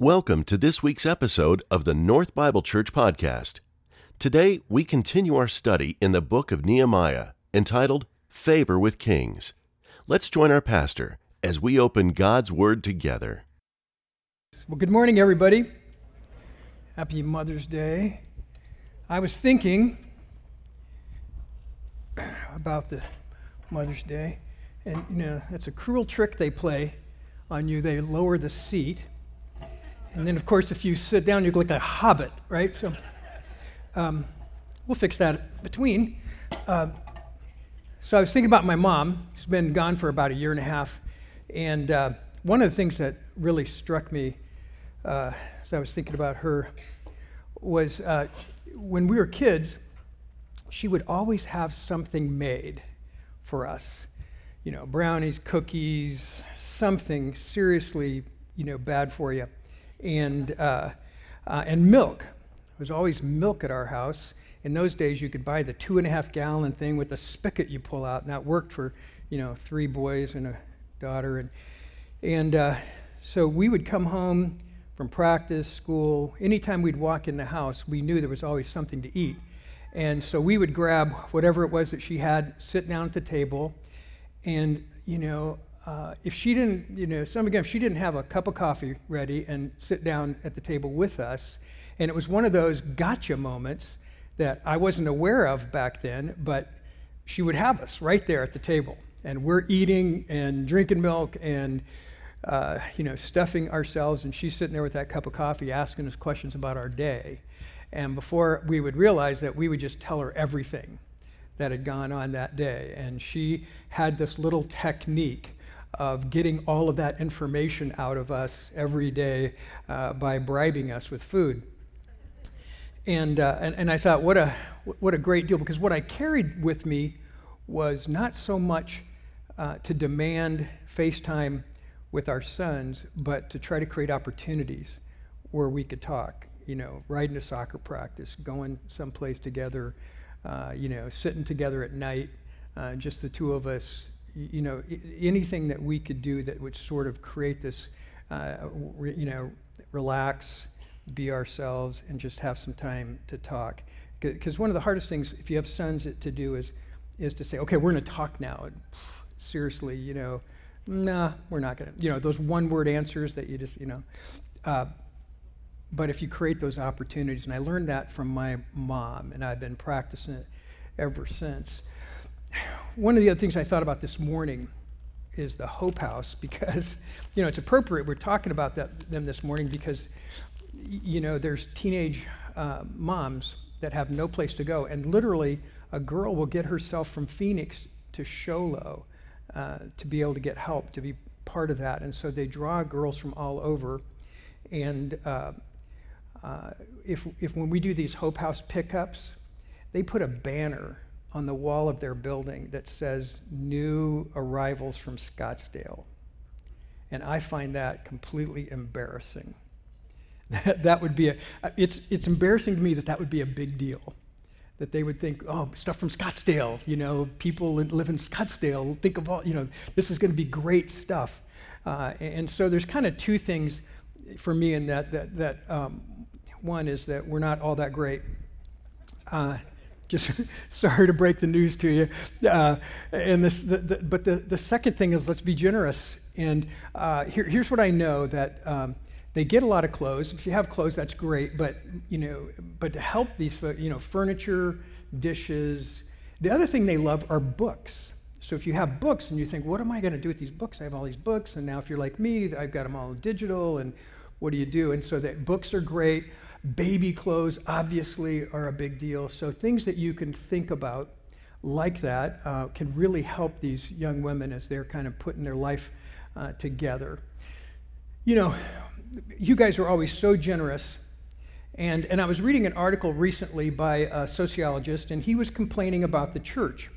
Welcome to this week's episode of the North Bible Church Podcast. Today, we continue our study in the book of Nehemiah entitled Favor with Kings. Let's join our pastor as we open God's Word together. Well, good morning, everybody. Happy Mother's Day. I was thinking about the Mother's Day, and you know, it's a cruel trick they play on you. They lower the seat and then, of course, if you sit down, you look like a hobbit, right? So um, we'll fix that between. Uh, so I was thinking about my mom, who's been gone for about a year and a half. And uh, one of the things that really struck me uh, as I was thinking about her was uh, when we were kids, she would always have something made for us. You know, brownies, cookies, something seriously, you know, bad for you and, uh, uh, and milk. There was always milk at our house. In those days, you could buy the two and a half gallon thing with a spigot you pull out, and that worked for, you know, three boys and a daughter. And, and uh, so we would come home from practice, school, anytime we'd walk in the house, we knew there was always something to eat. And so we would grab whatever it was that she had, sit down at the table, and, you know, uh, if she didn't, you know, some again, if she didn't have a cup of coffee ready and sit down at the table with us, and it was one of those gotcha moments that I wasn't aware of back then, but she would have us right there at the table, and we're eating and drinking milk and uh, you know stuffing ourselves, and she's sitting there with that cup of coffee asking us questions about our day, and before we would realize that, we would just tell her everything that had gone on that day, and she had this little technique of getting all of that information out of us every day uh, by bribing us with food. And, uh, and, and I thought, what a, what a great deal, because what I carried with me was not so much uh, to demand FaceTime with our sons, but to try to create opportunities where we could talk. You know, riding to soccer practice, going someplace together, uh, you know, sitting together at night, uh, just the two of us you know, anything that we could do that would sort of create this, uh, re, you know, relax, be ourselves, and just have some time to talk. Because one of the hardest things, if you have sons, to do is, is to say, okay, we're going to talk now. And, seriously, you know, nah, we're not going to. You know, those one-word answers that you just, you know. Uh, but if you create those opportunities, and I learned that from my mom, and I've been practicing it ever since one of the other things I thought about this morning is the Hope House because, you know, it's appropriate we're talking about that, them this morning because, you know, there's teenage uh, moms that have no place to go. And literally, a girl will get herself from Phoenix to Show Low uh, to be able to get help, to be part of that. And so they draw girls from all over. And uh, uh if, if when we do these Hope House pickups, they put a banner on the wall of their building that says new arrivals from Scottsdale. And I find that completely embarrassing. That, would be a, it's, it's embarrassing to me that that would be a big deal. That they would think, oh, stuff from Scottsdale, you know, people that live in Scottsdale, think of all, you know, this is going to be great stuff. Uh, and so there's kind of two things for me in that, that, that um, one is that we're not all that great. Uh, just sorry to break the news to you. Uh, and this, the, the, but the, the second thing is let's be generous. And uh, here, here's what I know that um, they get a lot of clothes. If you have clothes, that's great. But you know, but to help these, you know, furniture, dishes. The other thing they love are books. So if you have books and you think, what am I going to do with these books? I have all these books, and now if you're like me, I've got them all digital, and what do you do? And so that books are great. Baby clothes, obviously, are a big deal. So, things that you can think about like that uh, can really help these young women as they're kind of putting their life uh, together. You know, you guys are always so generous. And, and I was reading an article recently by a sociologist, and he was complaining about the church.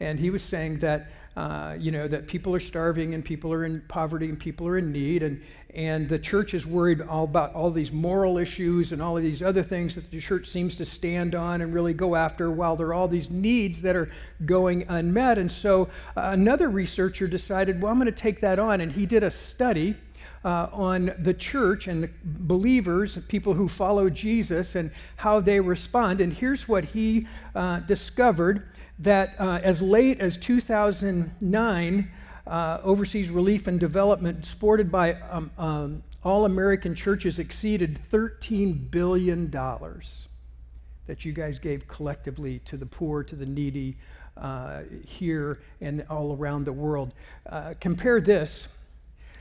And he was saying that uh, you know, that people are starving and people are in poverty and people are in need. And, and the church is worried all about all these moral issues and all of these other things that the church seems to stand on and really go after while there are all these needs that are going unmet. And so uh, another researcher decided, well, I'm going to take that on. And he did a study uh, on the church and the believers, people who follow Jesus, and how they respond. And here's what he uh, discovered that uh, as late as 2009, uh, overseas relief and development, supported by um, um, all American churches, exceeded $13 billion that you guys gave collectively to the poor, to the needy uh, here and all around the world. Uh, compare this.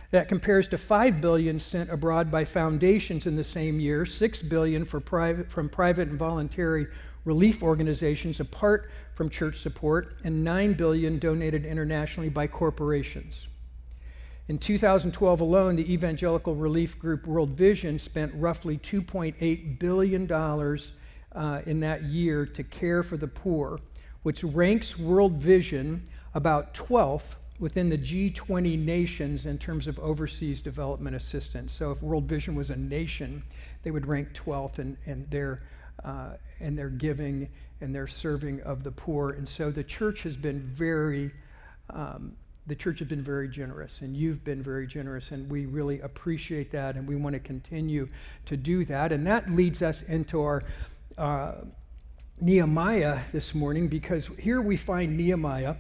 That compares to 5 billion sent abroad by foundations in the same year, 6 billion for private, from private and voluntary relief organizations apart from church support, and 9 billion donated internationally by corporations. In 2012 alone, the evangelical relief group World Vision spent roughly $2.8 billion uh, in that year to care for the poor, which ranks World Vision about 12th within the G20 nations in terms of overseas development assistance. So if World Vision was a nation, they would rank 12th in, in their, uh, in their giving and their serving of the poor. And so the church has been very, um, the church has been very generous, and you've been very generous, and we really appreciate that, and we want to continue to do that. And that leads us into our uh, Nehemiah this morning because here we find Nehemiah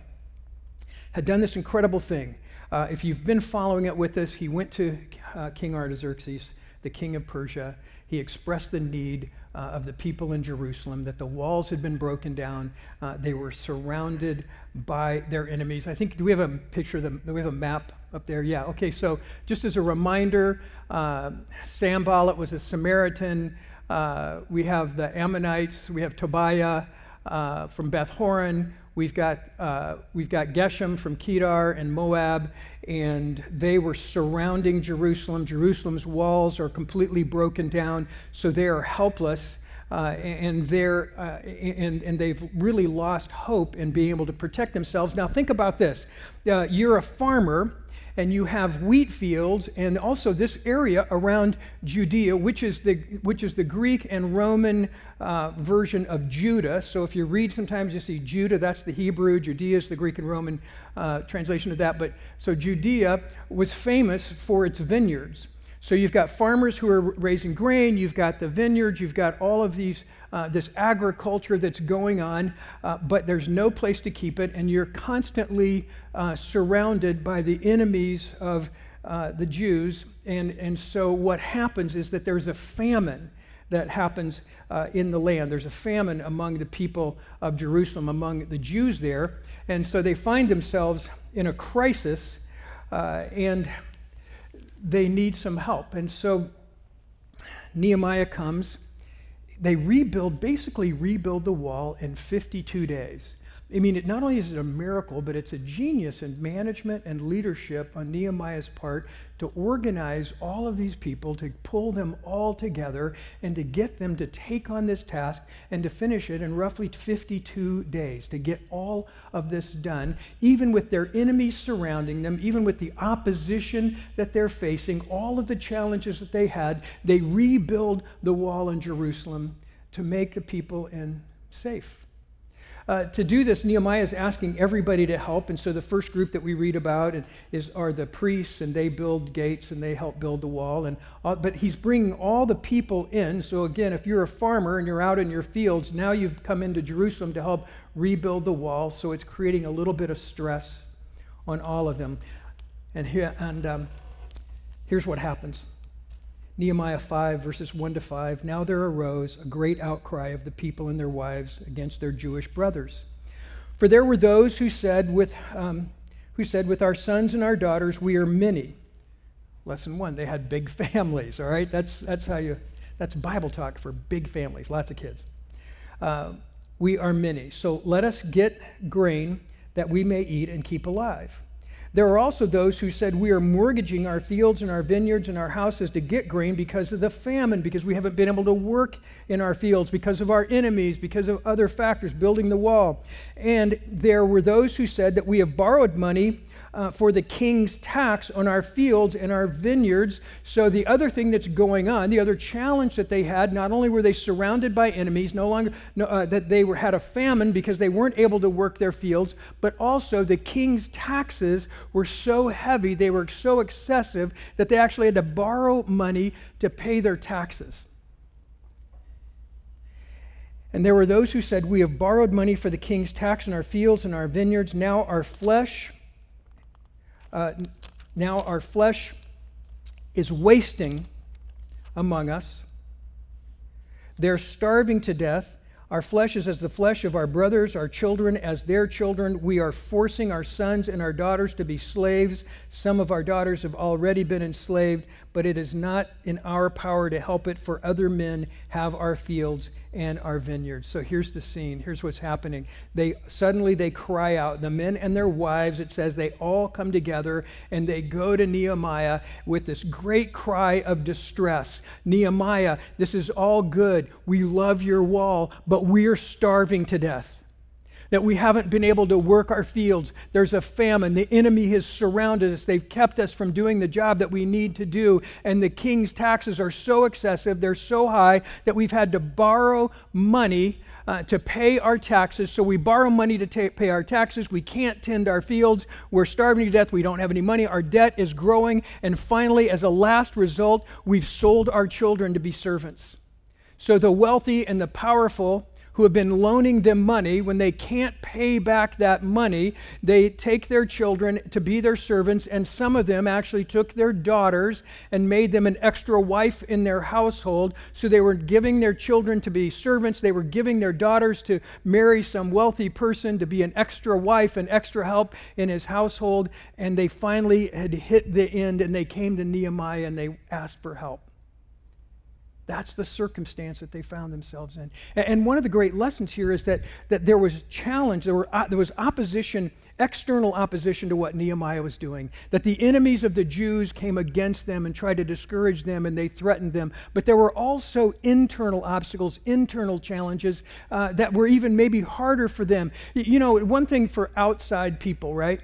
had done this incredible thing. Uh, if you've been following it with us, he went to uh, King Artaxerxes, the king of Persia. He expressed the need uh, of the people in Jerusalem, that the walls had been broken down. Uh, they were surrounded by their enemies. I think, do we have a picture of them? Do we have a map up there? Yeah, okay, so just as a reminder, uh, Sanballat was a Samaritan. Uh, we have the Ammonites, we have Tobiah uh, from Beth Horon, we've got, uh, we've got Geshem from Kedar and Moab, and they were surrounding Jerusalem. Jerusalem's walls are completely broken down, so they are helpless. Uh, and, they're, uh, and, and they've really lost hope in being able to protect themselves. Now, think about this uh, you're a farmer, and you have wheat fields, and also this area around Judea, which is the, which is the Greek and Roman uh, version of Judah. So if you read, sometimes you see Judah, that's the Hebrew, Judea is the Greek and Roman uh, translation of that. But so Judea was famous for its vineyards. So you've got farmers who are raising grain, you've got the vineyards, you've got all of these, uh, this agriculture that's going on, uh, but there's no place to keep it, and you're constantly uh, surrounded by the enemies of uh, the Jews. And, and so what happens is that there's a famine that happens uh, in the land. There's a famine among the people of Jerusalem, among the Jews there. And so they find themselves in a crisis. Uh, and they need some help. And so Nehemiah comes. They rebuild, basically rebuild the wall in 52 days. I mean, it not only is it a miracle, but it's a genius in management and leadership on Nehemiah's part to organize all of these people, to pull them all together, and to get them to take on this task and to finish it in roughly 52 days, to get all of this done, even with their enemies surrounding them, even with the opposition that they're facing, all of the challenges that they had. They rebuild the wall in Jerusalem to make the people in safe. Uh, to do this, Nehemiah is asking everybody to help. And so the first group that we read about is, are the priests, and they build gates and they help build the wall. And, uh, but he's bringing all the people in. So again, if you're a farmer and you're out in your fields, now you've come into Jerusalem to help rebuild the wall. So it's creating a little bit of stress on all of them. And, here, and um, here's what happens Nehemiah 5, verses 1 to 5 Now there arose a great outcry of the people and their wives against their Jewish brothers. For there were those who said, with, um, who said, With our sons and our daughters, we are many. Lesson one, they had big families, all right? That's, that's how you, that's Bible talk for big families, lots of kids. Uh, we are many. So let us get grain that we may eat and keep alive. There are also those who said, We are mortgaging our fields and our vineyards and our houses to get grain because of the famine, because we haven't been able to work in our fields, because of our enemies, because of other factors, building the wall. And there were those who said that we have borrowed money uh, for the king's tax on our fields and our vineyards. So, the other thing that's going on, the other challenge that they had, not only were they surrounded by enemies, no longer no, uh, that they were, had a famine because they weren't able to work their fields, but also the king's taxes were so heavy, they were so excessive that they actually had to borrow money to pay their taxes. And there were those who said, We have borrowed money for the king's tax in our fields and our vineyards. Now our flesh, uh, now our flesh is wasting among us. They're starving to death. Our flesh is as the flesh of our brothers, our children as their children. We are forcing our sons and our daughters to be slaves. Some of our daughters have already been enslaved, but it is not in our power to help it, for other men have our fields and our vineyards. So here's the scene. Here's what's happening. They suddenly they cry out. The men and their wives, it says, they all come together and they go to Nehemiah with this great cry of distress. Nehemiah, this is all good. We love your wall, but we're starving to death that we haven't been able to work our fields. There's a famine. The enemy has surrounded us. They've kept us from doing the job that we need to do. And the king's taxes are so excessive, they're so high that we've had to borrow money. Uh, to pay our taxes. So we borrow money to ta- pay our taxes. We can't tend our fields. We're starving to death. We don't have any money. Our debt is growing. And finally, as a last result, we've sold our children to be servants. So the wealthy and the powerful who have been loaning them money, when they can't pay back that money, they take their children to be their servants, and some of them actually took their daughters and made them an extra wife in their household. So they were giving their children to be servants, they were giving their daughters to marry some wealthy person to be an extra wife, an extra help in his household, and they finally had hit the end and they came to Nehemiah and they asked for help. That's the circumstance that they found themselves in. And one of the great lessons here is that, that there was challenge, there, were, uh, there was opposition, external opposition to what Nehemiah was doing. That the enemies of the Jews came against them and tried to discourage them and they threatened them. But there were also internal obstacles, internal challenges uh, that were even maybe harder for them. You know, one thing for outside people, right?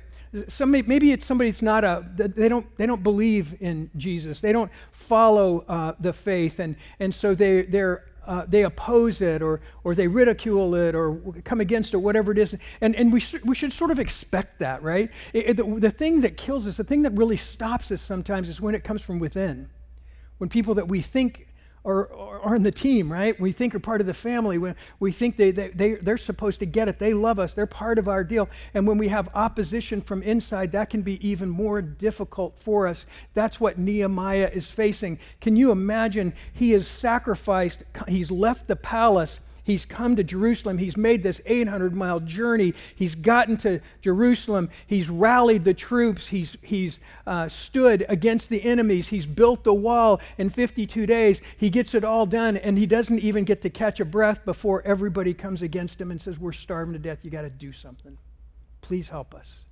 Some, maybe it's somebody that's not a they don't they don't believe in jesus they don't follow uh, the faith and and so they they're uh, they oppose it or, or they ridicule it or come against it, whatever it is. And, and we, sh- we should sort of expect that, right? It, it, the, the thing that kills us, the thing that really stops us sometimes is when it comes from within. When people that we think or, or, the team, right? We think are part of the family. We, we think they, they, they, they're supposed to get it. They love us. They're part of our deal. And when we have opposition from inside, that can be even more difficult for us. That's what Nehemiah is facing. Can you imagine? He has sacrificed, he's left the palace He's come to Jerusalem. He's made this 800 mile journey. He's gotten to Jerusalem. He's rallied the troops. He's, he's uh, stood against the enemies. He's built the wall in 52 days. He gets it all done, and he doesn't even get to catch a breath before everybody comes against him and says, We're starving to death. You got to do something. Please help us.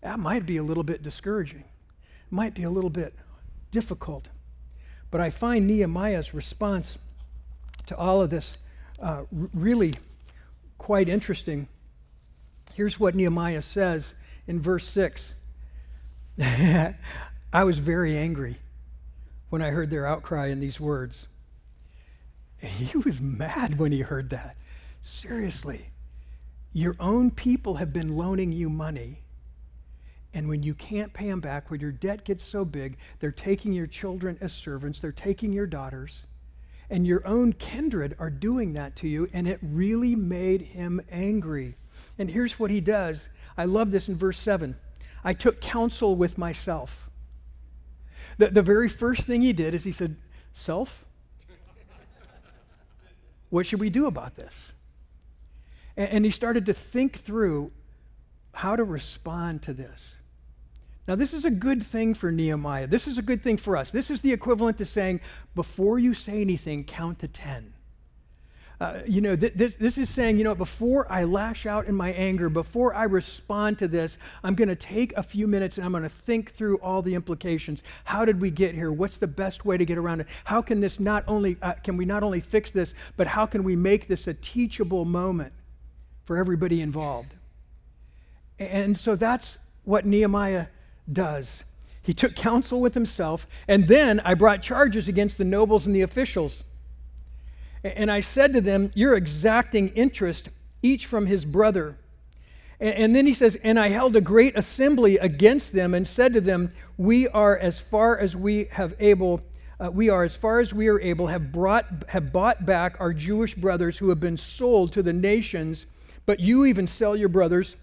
That might be a little bit discouraging, might be a little bit difficult. But I find Nehemiah's response to all of this uh, really quite interesting. Here's what Nehemiah says in verse 6 I was very angry when I heard their outcry in these words. He was mad when he heard that. Seriously, your own people have been loaning you money. And when you can't pay them back, when your debt gets so big, they're taking your children as servants, they're taking your daughters, and your own kindred are doing that to you, and it really made him angry. And here's what he does. I love this in verse 7. I took counsel with myself. The, the very first thing he did is he said, Self, what should we do about this? And, and he started to think through how to respond to this. Now, this is a good thing for Nehemiah. This is a good thing for us. This is the equivalent to saying, before you say anything, count to 10. Uh, you know, th- this, this is saying, you know, before I lash out in my anger, before I respond to this, I'm going to take a few minutes and I'm going to think through all the implications. How did we get here? What's the best way to get around it? How can this not only, uh, can we not only fix this, but how can we make this a teachable moment for everybody involved? And so that's what Nehemiah does. He took counsel with himself, and then I brought charges against the nobles and the officials. And I said to them, You're exacting interest, each from his brother. And then he says, And I held a great assembly against them and said to them, We are as far as we have able, uh, we are as far as we are able, have brought have bought back our Jewish brothers who have been sold to the nations, but you even sell your brothers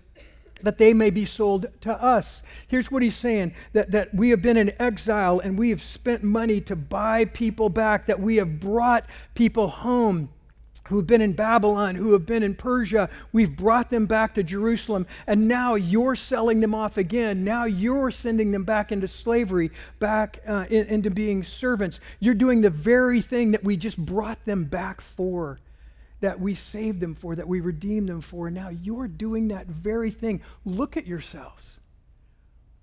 that they may be sold to us. Here's what he's saying that, that we have been in exile and we have spent money to buy people back, that we have brought people home who have been in Babylon, who have been in Persia. We've brought them back to Jerusalem, and now you're selling them off again. Now you're sending them back into slavery, back uh, in, into being servants. You're doing the very thing that we just brought them back for that we saved them for, that we redeemed them for. And now you're doing that very thing. Look at yourselves.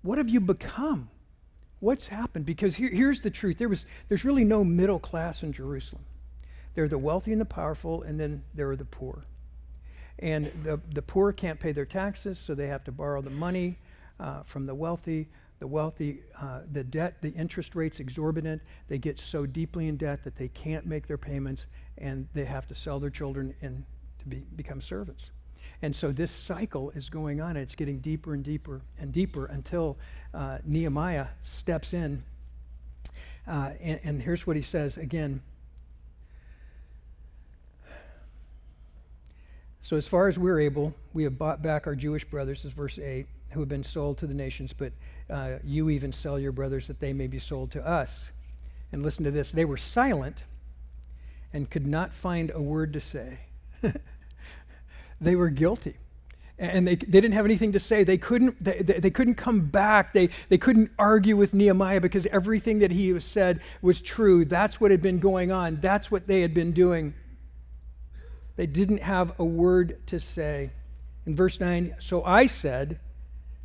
What have you become? What's happened? Because here, here's the truth there was, there's really no middle class in Jerusalem. There are the wealthy and the powerful, and then there are the poor. And the, the poor can't pay their taxes, so they have to borrow the money uh, from the wealthy the wealthy, uh, the debt, the interest rate's exorbitant. They get so deeply in debt that they can't make their payments and they have to sell their children and to be, become servants. And so this cycle is going on, and it's getting deeper and deeper and deeper until uh, Nehemiah steps in. Uh, and, and here's what he says again. So, as far as we're able, we have bought back our Jewish brothers, is verse 8 who have been sold to the nations, but uh, you even sell your brothers that they may be sold to us. And listen to this they were silent and could not find a word to say. they were guilty. And they, they didn't have anything to say. They couldn't, they, they, they couldn't come back. They, they couldn't argue with Nehemiah because everything that he said was true. That's what had been going on. That's what they had been doing. They didn't have a word to say. In verse 9, so I said,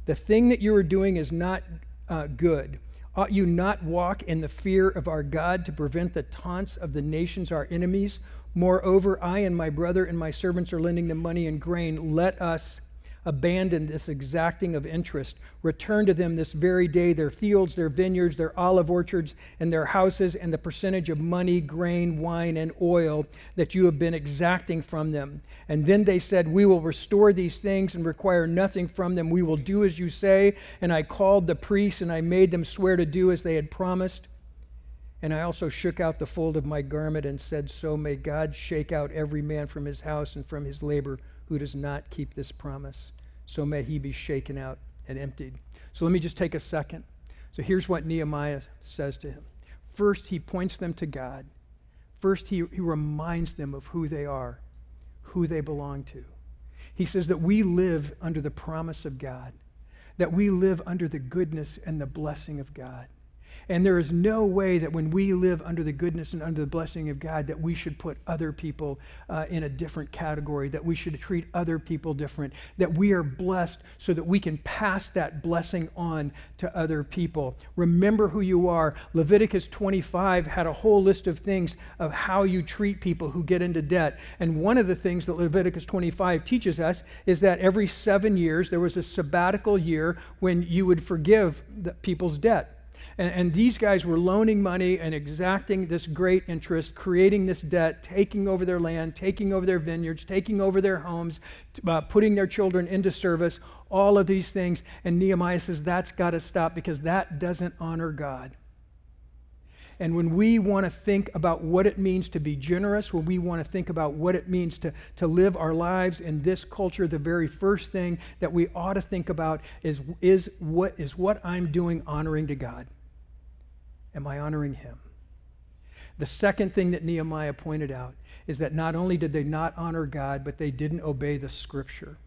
the thing that you are doing is not uh, good. Ought you not walk in the fear of our God to prevent the taunts of the nations, our enemies? Moreover, I and my brother and my servants are lending them money and grain. Let us abandon this exacting of interest. Return to them this very day their fields, their vineyards, their olive orchards, and their houses, and the percentage of money, grain, wine, and oil that you have been exacting from them. And then they said, We will restore these things and require nothing from them. We will do as you say. And I called the priests, and I made them swear to do as they had promised. And I also shook out the fold of my garment and said, So may God shake out every man from his house and from his labor who does not keep this promise so may he be shaken out and emptied. So let me just take a second. So here's what Nehemiah says to him. First, he points them to God. First, he, he reminds them of who they are, who they belong to. He says that we live under the promise of God, that we live under the goodness and the blessing of God. And there is no way that when we live under the goodness and under the blessing of God, that we should put other people uh, in a different category, that we should treat other people different, that we are blessed so that we can pass that blessing on to other people. Remember who you are. Leviticus 25 had a whole list of things of how you treat people who get into debt. And one of the things that Leviticus 25 teaches us is that every seven years there was a sabbatical year when you would forgive people's debt. And, and, these guys were loaning money and exacting this great interest, creating this debt, taking over their land, taking over their vineyards, taking over their homes, uh, putting their children into service, all of these things. And Nehemiah says that's got to stop because that doesn't honor God. And when we want to think about what it means to be generous, when we want to think about what it means to, to live our lives in this culture, the very first thing that we ought to think about is, is, what, is what I'm doing honoring to God? Am I honoring him? The second thing that Nehemiah pointed out is that not only did they not honor God, but they didn't obey the scripture.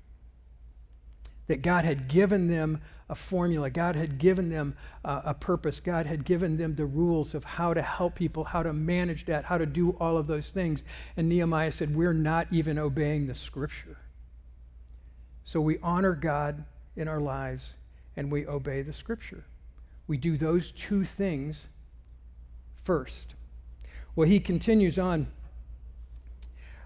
That God had given them a formula, God had given them uh, a purpose, God had given them the rules of how to help people, how to manage that, how to do all of those things. And Nehemiah said, We're not even obeying the scripture. So we honor God in our lives and we obey the scripture. We do those two things first. Well, he continues on.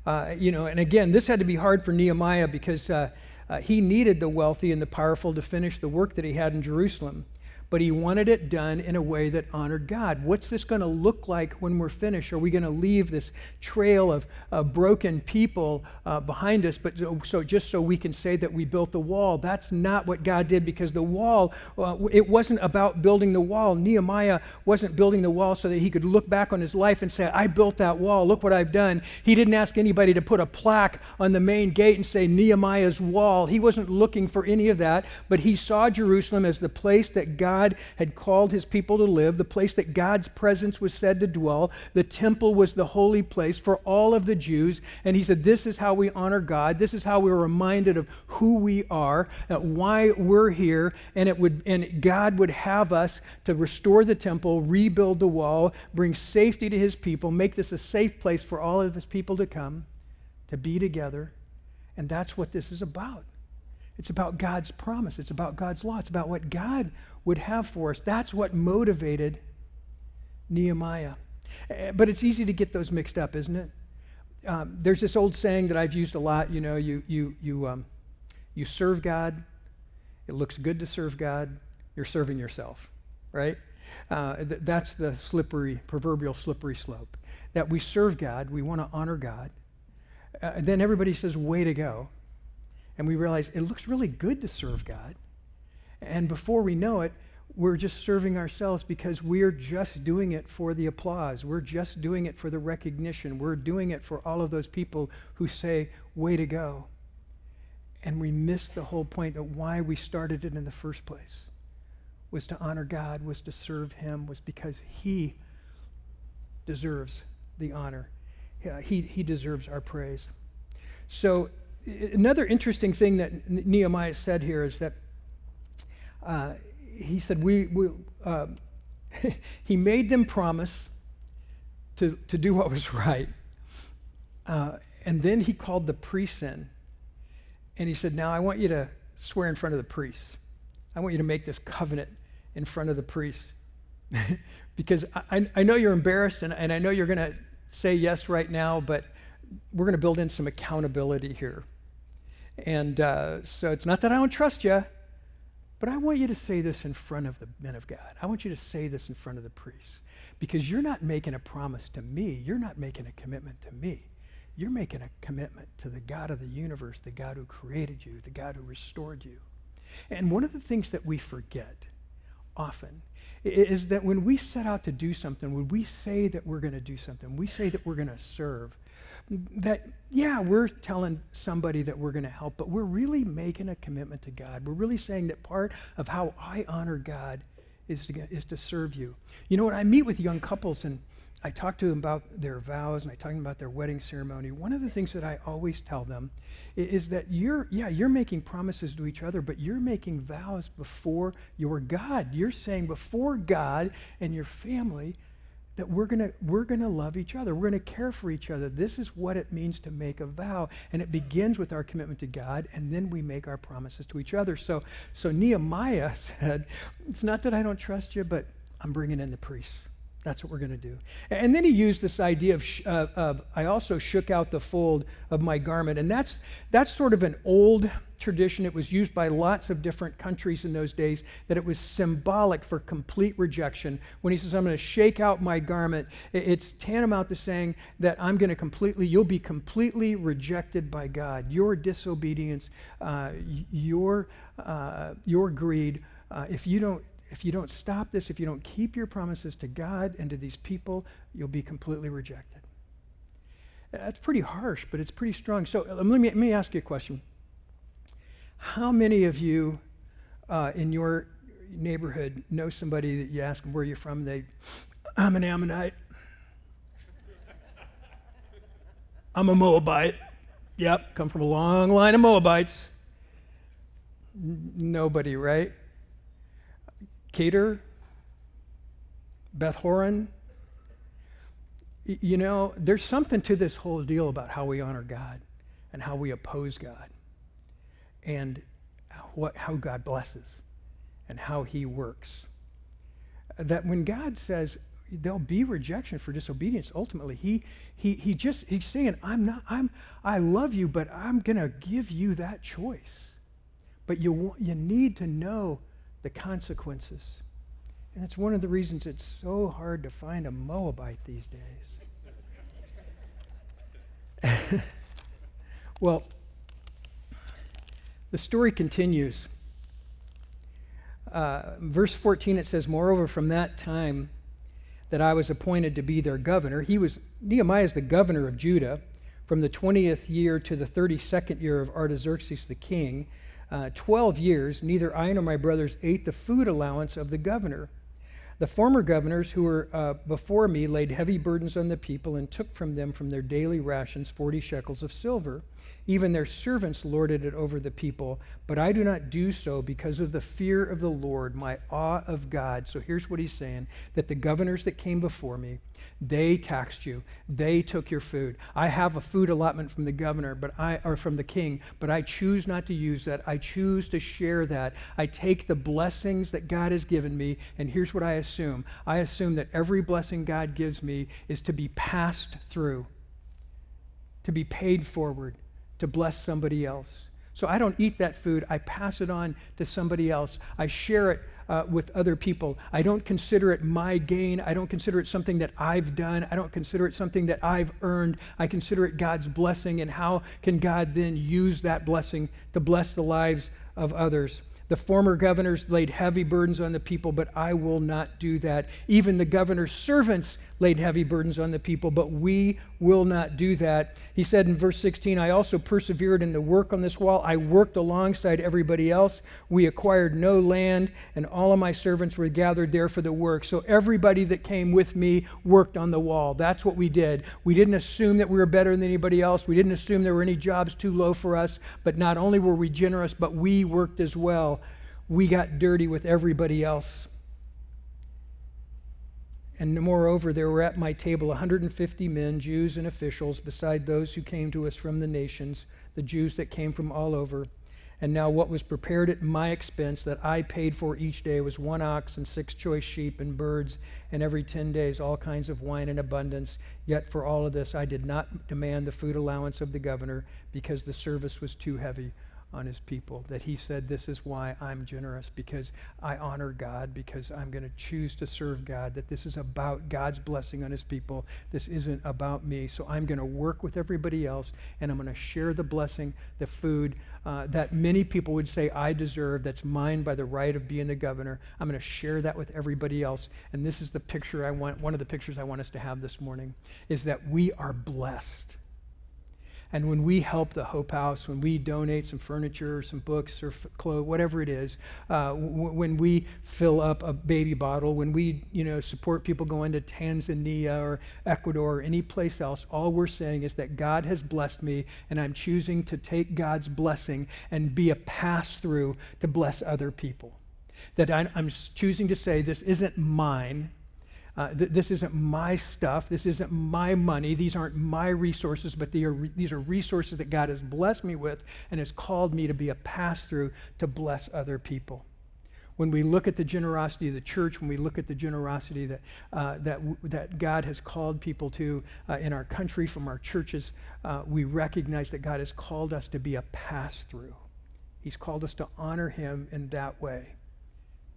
Uh, you know, and again, this had to be hard for Nehemiah because uh, Uh, he needed the wealthy and the powerful to finish the work that he had in Jerusalem but he wanted it done in a way that honored God. What's this going to look like when we're finished? Are we going to leave this trail of broken people uh, behind us, but so, so, just so we can say that we built the wall? That's not what God did because the wall, uh, it wasn't about building the wall. Nehemiah wasn't building the wall so that he could look back on his life and say, I built that wall. Look what I've done. He didn't ask anybody to put a plaque on the main gate and say, Nehemiah's wall. He wasn't looking for any of that, but he saw Jerusalem as the place that God God had called his people to live, the place that God's presence was said to dwell. The temple was the holy place for all of the Jews. And he said, This is how we honor God. This is how we're reminded of who we are, why we're here. And, it would, and God would have us to restore the temple, rebuild the wall, bring safety to his people, make this a safe place for all of his people to come, to be together. And that's what this is about. It's about God's promise. It's about God's law. It's about what God would have for us. That's what motivated Nehemiah. Eh, but it's easy to get those mixed up, isn't it? Um, there's this old saying that I've used a lot. You know, you you you um, you serve God. It looks good to serve God. You're serving yourself, right? Uh, th- that's the slippery, proverbial slippery slope. That we serve God, we want to honor God. Uh, then everybody says, "Way to go." And we realize it looks really good to serve God. And before we know it, we're just serving ourselves because we're just doing it for the applause. We're just doing it for the recognition. We're doing it for all of those people who say, way to go. And we miss the whole point of why we started it in the first place was to honor God, was to serve Him, was because He deserves the honor. He, he deserves our praise. So another interesting thing that Nehemiah said here is that uh, he said, we, we uh, he made them promise to, to do what was right. Uh, and then he called the priests in. And he said, Now I want you to swear in front of the priests. I want you to make this covenant in front of the priests. because I, I know you're embarrassed and, and I know you're going to say yes right now, but we're going to build in some accountability here. And uh, so it's not that I don't trust you, but I want you to say this in front of the men of God. I want you to say this in front of the priests because you're not making a promise to me. You're not making a commitment to me. You're making a commitment to the God of the universe, the God who created you, the God who restored you. And one of the things that we forget often is that when we set out to do something, when we say that we're going to do something, we say that we're going to serve, that, yeah, we're telling somebody that we're going to help, but we're really making a commitment to God. We're really saying that part of how I honor God is to, is to serve you. You know when I meet with young couples and I talk to them about their vows and I talk to them about their wedding ceremony. One of the things that I always tell them is that you're, yeah, you're making promises to each other, but you're making vows before your God. You're saying before God and your family that we're going we're to love each other. We're going to care for each other. This is what it means to make a vow, and it begins with our commitment to God, and then we make our promises to each other. So so Nehemiah said, "It's not that I don't trust you, but I'm bringing in the priests." That's what we're going to do. And then he used this idea of, uh, of, I also shook out the fold of my garment. And that's, that's sort of an old tradition. It was used by lots of different countries in those days, that it was symbolic for complete rejection. When he says, I'm going to shake out my garment, it's tantamount to saying that I'm going to completely, you'll be completely rejected by God. Your disobedience, uh, your, uh, your greed, uh, if you don't if you don't stop this, if you don't keep your promises to God and to these people, you'll be completely rejected. That's pretty harsh, but it's pretty strong. So um, let me, let me ask you a question. How many of you uh, in your neighborhood know somebody that you ask them where you're from, they, I'm an Ammonite. I'm a Moabite. Yep, come from a long line of Moabites. N- nobody, right? Kedar, Beth Horon. You know, there's something to this whole deal about how we honor God and how we oppose God and what, how God blesses and how he works. That when God says there'll be rejection for disobedience, ultimately, he, he, he just, he's saying, I'm not, I'm, I love you, but I'm going to give you that choice. but you, you need to know the consequences. And it's one of the reasons it's so hard to find a Moabite these days. well, the story continues. Uh, verse 14 it says, Moreover, from that time that I was appointed to be their governor, he was, Nehemiah is the governor of Judah from the 20th year to the 32nd year of Artaxerxes the king. Uh, 12 years, neither I nor my brothers ate the food allowance of the governor the former governors who were uh, before me laid heavy burdens on the people and took from them from their daily rations 40 shekels of silver. Even their servants lorded it over the people, but I do not do so because of the fear of the Lord, my awe of God. So here's what he's saying that the governors that came before me, they taxed you. They took your food. I have a food allotment from the governor, but I or from the king, but I choose not to use that. I choose to share that. I take the blessings that God has given me, and here's what I assume. I assume that every blessing God gives me is to be passed through, to be paid forward to bless somebody else. So I don't eat that food. I pass it on to somebody else. I share it uh, with other people. I don't consider it my gain. I don't consider it something that I've done. I don't consider it something that I've earned. I consider it God's blessing. And how can God then use that blessing to bless the lives of others? The former governors laid heavy burdens on the people, but I will not do that. Even the governor's servants laid heavy burdens on the people, but we will not do that. He said in verse 16, I also persevered in the work on this wall. I worked alongside everybody else. We acquired no land, and all of my servants were gathered there for the work. So everybody that came with me worked on the wall. That's what we did. We didn't assume that we were better than anybody else. We didn't assume there were any jobs too low for us, but not only were we generous, but we worked as well. We got dirty with everybody else. And moreover, there were at my table 150 men, Jews and officials, beside those who came to us from the nations, the Jews that came from all over. And now, what was prepared at my expense that I paid for each day was one ox and six choice sheep and birds, and every ten days all kinds of wine in abundance. Yet for all of this, I did not demand the food allowance of the governor because the service was too heavy on his people. That he said, This is why I'm generous, because I honor God, because I'm going to choose to serve God. That this is about God's blessing on his people. This isn't about me. So I'm going to work with everybody else, and I'm going to share the blessing, the food uh, that many people would say I deserve, that's mine by the right of being the governor. I'm going to share that with everybody else. And this is the picture I want, one of the pictures I want us to have this morning, is that we are blessed and when we help the Hope House, when we donate some furniture, some books, or clothes, whatever it is, uh, w- when we fill up a baby bottle, when we you know support people going to Tanzania or Ecuador or any place else, all we're saying is that God has blessed me, and I'm choosing to take God's blessing and be a pass through to bless other people. That I'm, I'm choosing to say this isn't mine uh, th- this isn't my stuff. This isn't my money. These aren't my resources, but are re- these are resources that God has blessed me with and has called me to be a pass through to bless other people. When we look at the generosity of the church, when we look at the generosity that, uh, that, w- that God has called people to uh, in our country from our churches, uh, we recognize that God has called us to be a pass through. He's called us to honor Him in that way,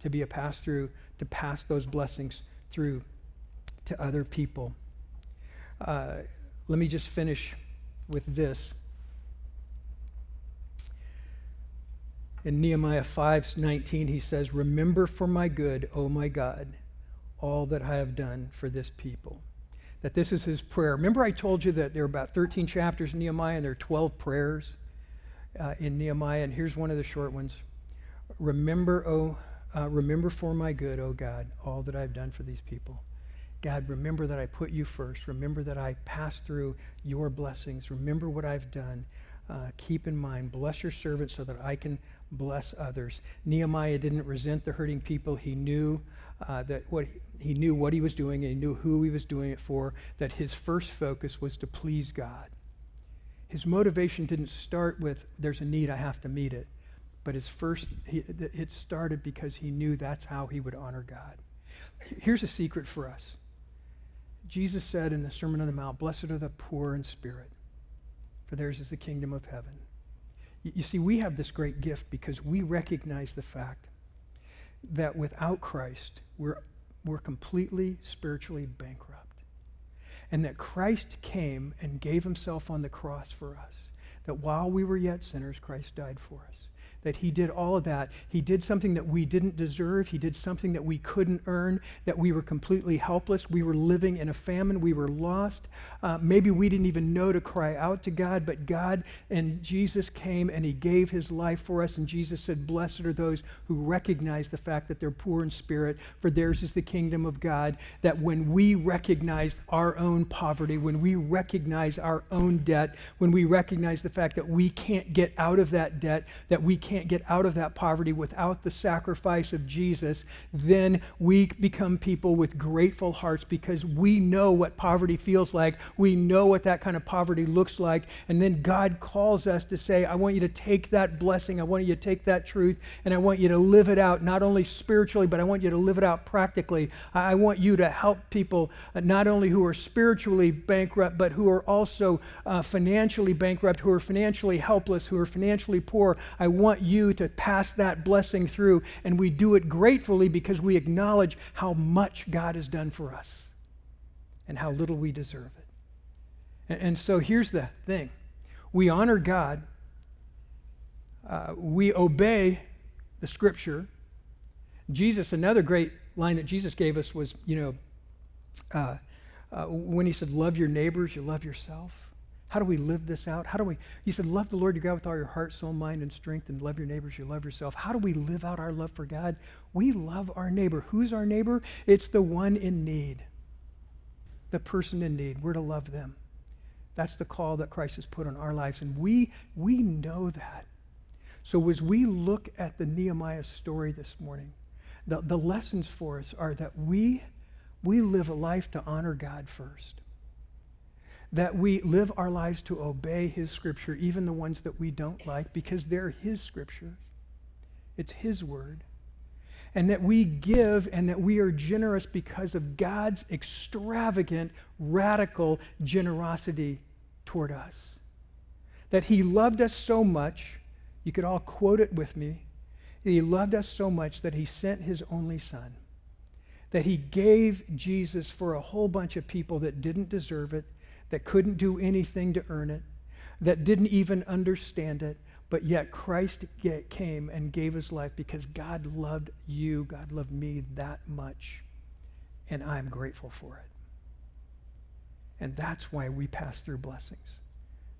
to be a pass through, to pass those blessings through to other people. Uh, let me just finish with this. In Nehemiah 5:19 he says, "Remember for my good, O my God, all that I have done for this people." That this is his prayer. Remember I told you that there are about 13 chapters in Nehemiah and there are 12 prayers uh, in Nehemiah and here's one of the short ones. Remember, O uh, remember for my good, O God, all that I've done for these people. God, remember that I put you first. Remember that I passed through your blessings. Remember what I've done. Uh, keep in mind, bless your servant so that I can bless others. Nehemiah didn't resent the hurting people. He knew uh, that what he knew what he was doing and he knew who he was doing it for. That his first focus was to please God. His motivation didn't start with "There's a need, I have to meet it." But his first, he, it started because he knew that's how he would honor God. Here's a secret for us Jesus said in the Sermon on the Mount, Blessed are the poor in spirit, for theirs is the kingdom of heaven. You see, we have this great gift because we recognize the fact that without Christ, we're, we're completely spiritually bankrupt. And that Christ came and gave himself on the cross for us. That while we were yet sinners, Christ died for us that he did all of that. He did something that we didn't deserve. He did something that we couldn't earn, that we were completely helpless. We were living in a famine. We were lost. Uh, maybe we didn't even know to cry out to God, but God and Jesus came and he gave his life for us. And Jesus said, Blessed are those who recognize the fact that they're poor in spirit, for theirs is the kingdom of God. That when we recognize our own poverty, when we recognize our own debt, when we recognize the fact that we can't get out of that debt, that we can't get out of that poverty without the sacrifice of Jesus, then we become people with grateful hearts because we know what poverty feels like. We know what that kind of poverty looks like. And then God calls us to say, I want you to take that blessing, I want you to take that truth, and I want you to live it out, not only spiritually, but I want you to live it out practically. I want you to help people uh, not only who are spiritually bankrupt, but who are also uh, financially bankrupt, who are financially helpless, who are financially poor. I want want you to pass that blessing through, and we do it gratefully because we acknowledge how much God has done for us and how little we deserve it. And, and so here's the thing we honor God, uh, we obey the scripture. Jesus, another great line that Jesus gave us was, you know, uh, uh, when he said, Love your neighbors, you love yourself. How do we live this out? How do we, you said, love the Lord your God with all your heart, soul, mind, and strength, and love your neighbors, you love yourself. How do we live out our love for God? We love our neighbor. Who's our neighbor? It's the one in need, the person in need. We're to love them. That's the call that Christ has put on our lives, and we, we know that. So as we look at the Nehemiah story this morning, the, the lessons for us are that we, we live a life to honor God first that we live our lives to obey His Scripture, even the ones that we don't like, because they're His Scriptures. It's His Word. And that we give and that we are generous because of God's extravagant, radical generosity toward us. That He loved us so much, you could all quote it with me. He loved us so much that He sent His only Son. That He gave Jesus for a whole bunch of people that didn't deserve it that couldn't do anything to earn it, that didn't even understand it, but yet Christ get, came and gave his life because God loved you, God loved me that much, and I'm grateful for it. And that's why we pass through blessings.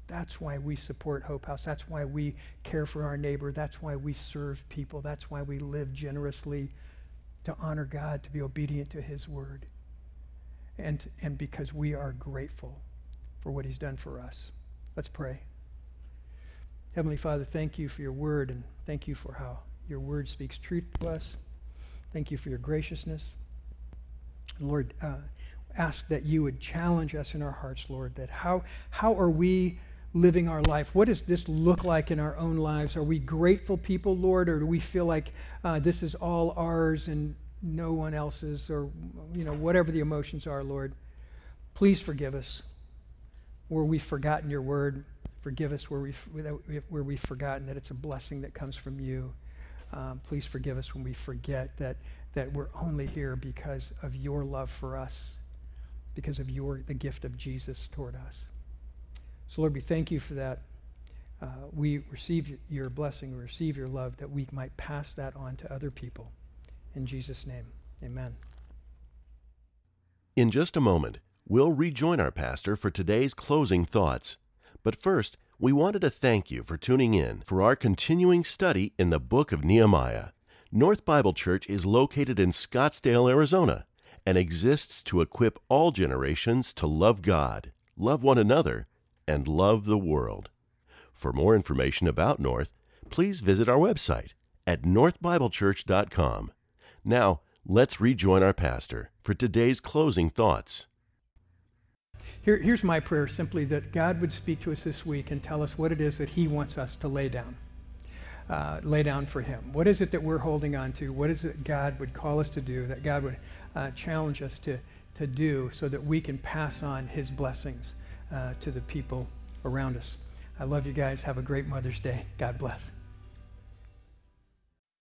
That's why we support Hope House. That's why we care for our neighbor. That's why we serve people. That's why we live generously to honor God, to be obedient to his word. And, and because we are grateful for what he's done for us. Let's pray. Heavenly Father, thank you for your word and thank you for how your word speaks truth to us. Thank you for your graciousness. Lord, uh, ask that you would challenge us in our hearts, Lord, that how, how are we living our life? What does this look like in our own lives? Are we grateful people, Lord, or do we feel like uh, this is all ours and no one else's, or you know, whatever the emotions are, Lord? Please forgive us where we've forgotten your word. Forgive us where we've, where we've forgotten that it's a blessing that comes from you. Um, please forgive us when we forget that, that we're only here because of your love for us, because of your, the gift of Jesus toward us. So, Lord, we thank you for that. Uh, we receive your blessing, we receive your love, that we might pass that on to other people. In Jesus' name, amen. In just a moment, We'll rejoin our pastor for today's closing thoughts. But first, we wanted to thank you for tuning in for our continuing study in the book of Nehemiah. North Bible Church is located in Scottsdale, Arizona, and exists to equip all generations to love God, love one another, and love the world. For more information about North, please visit our website at northbiblechurch.com. Now, let's rejoin our pastor for today's closing thoughts. Here, here's my prayer simply that God would speak to us this week and tell us what it is that He wants us to lay down. Uh, lay down for Him. What is it that we're holding on to? What is it God would call us to do, that God would uh, challenge us to, to do so that we can pass on His blessings uh, to the people around us? I love you guys. Have a great Mother's Day. God bless.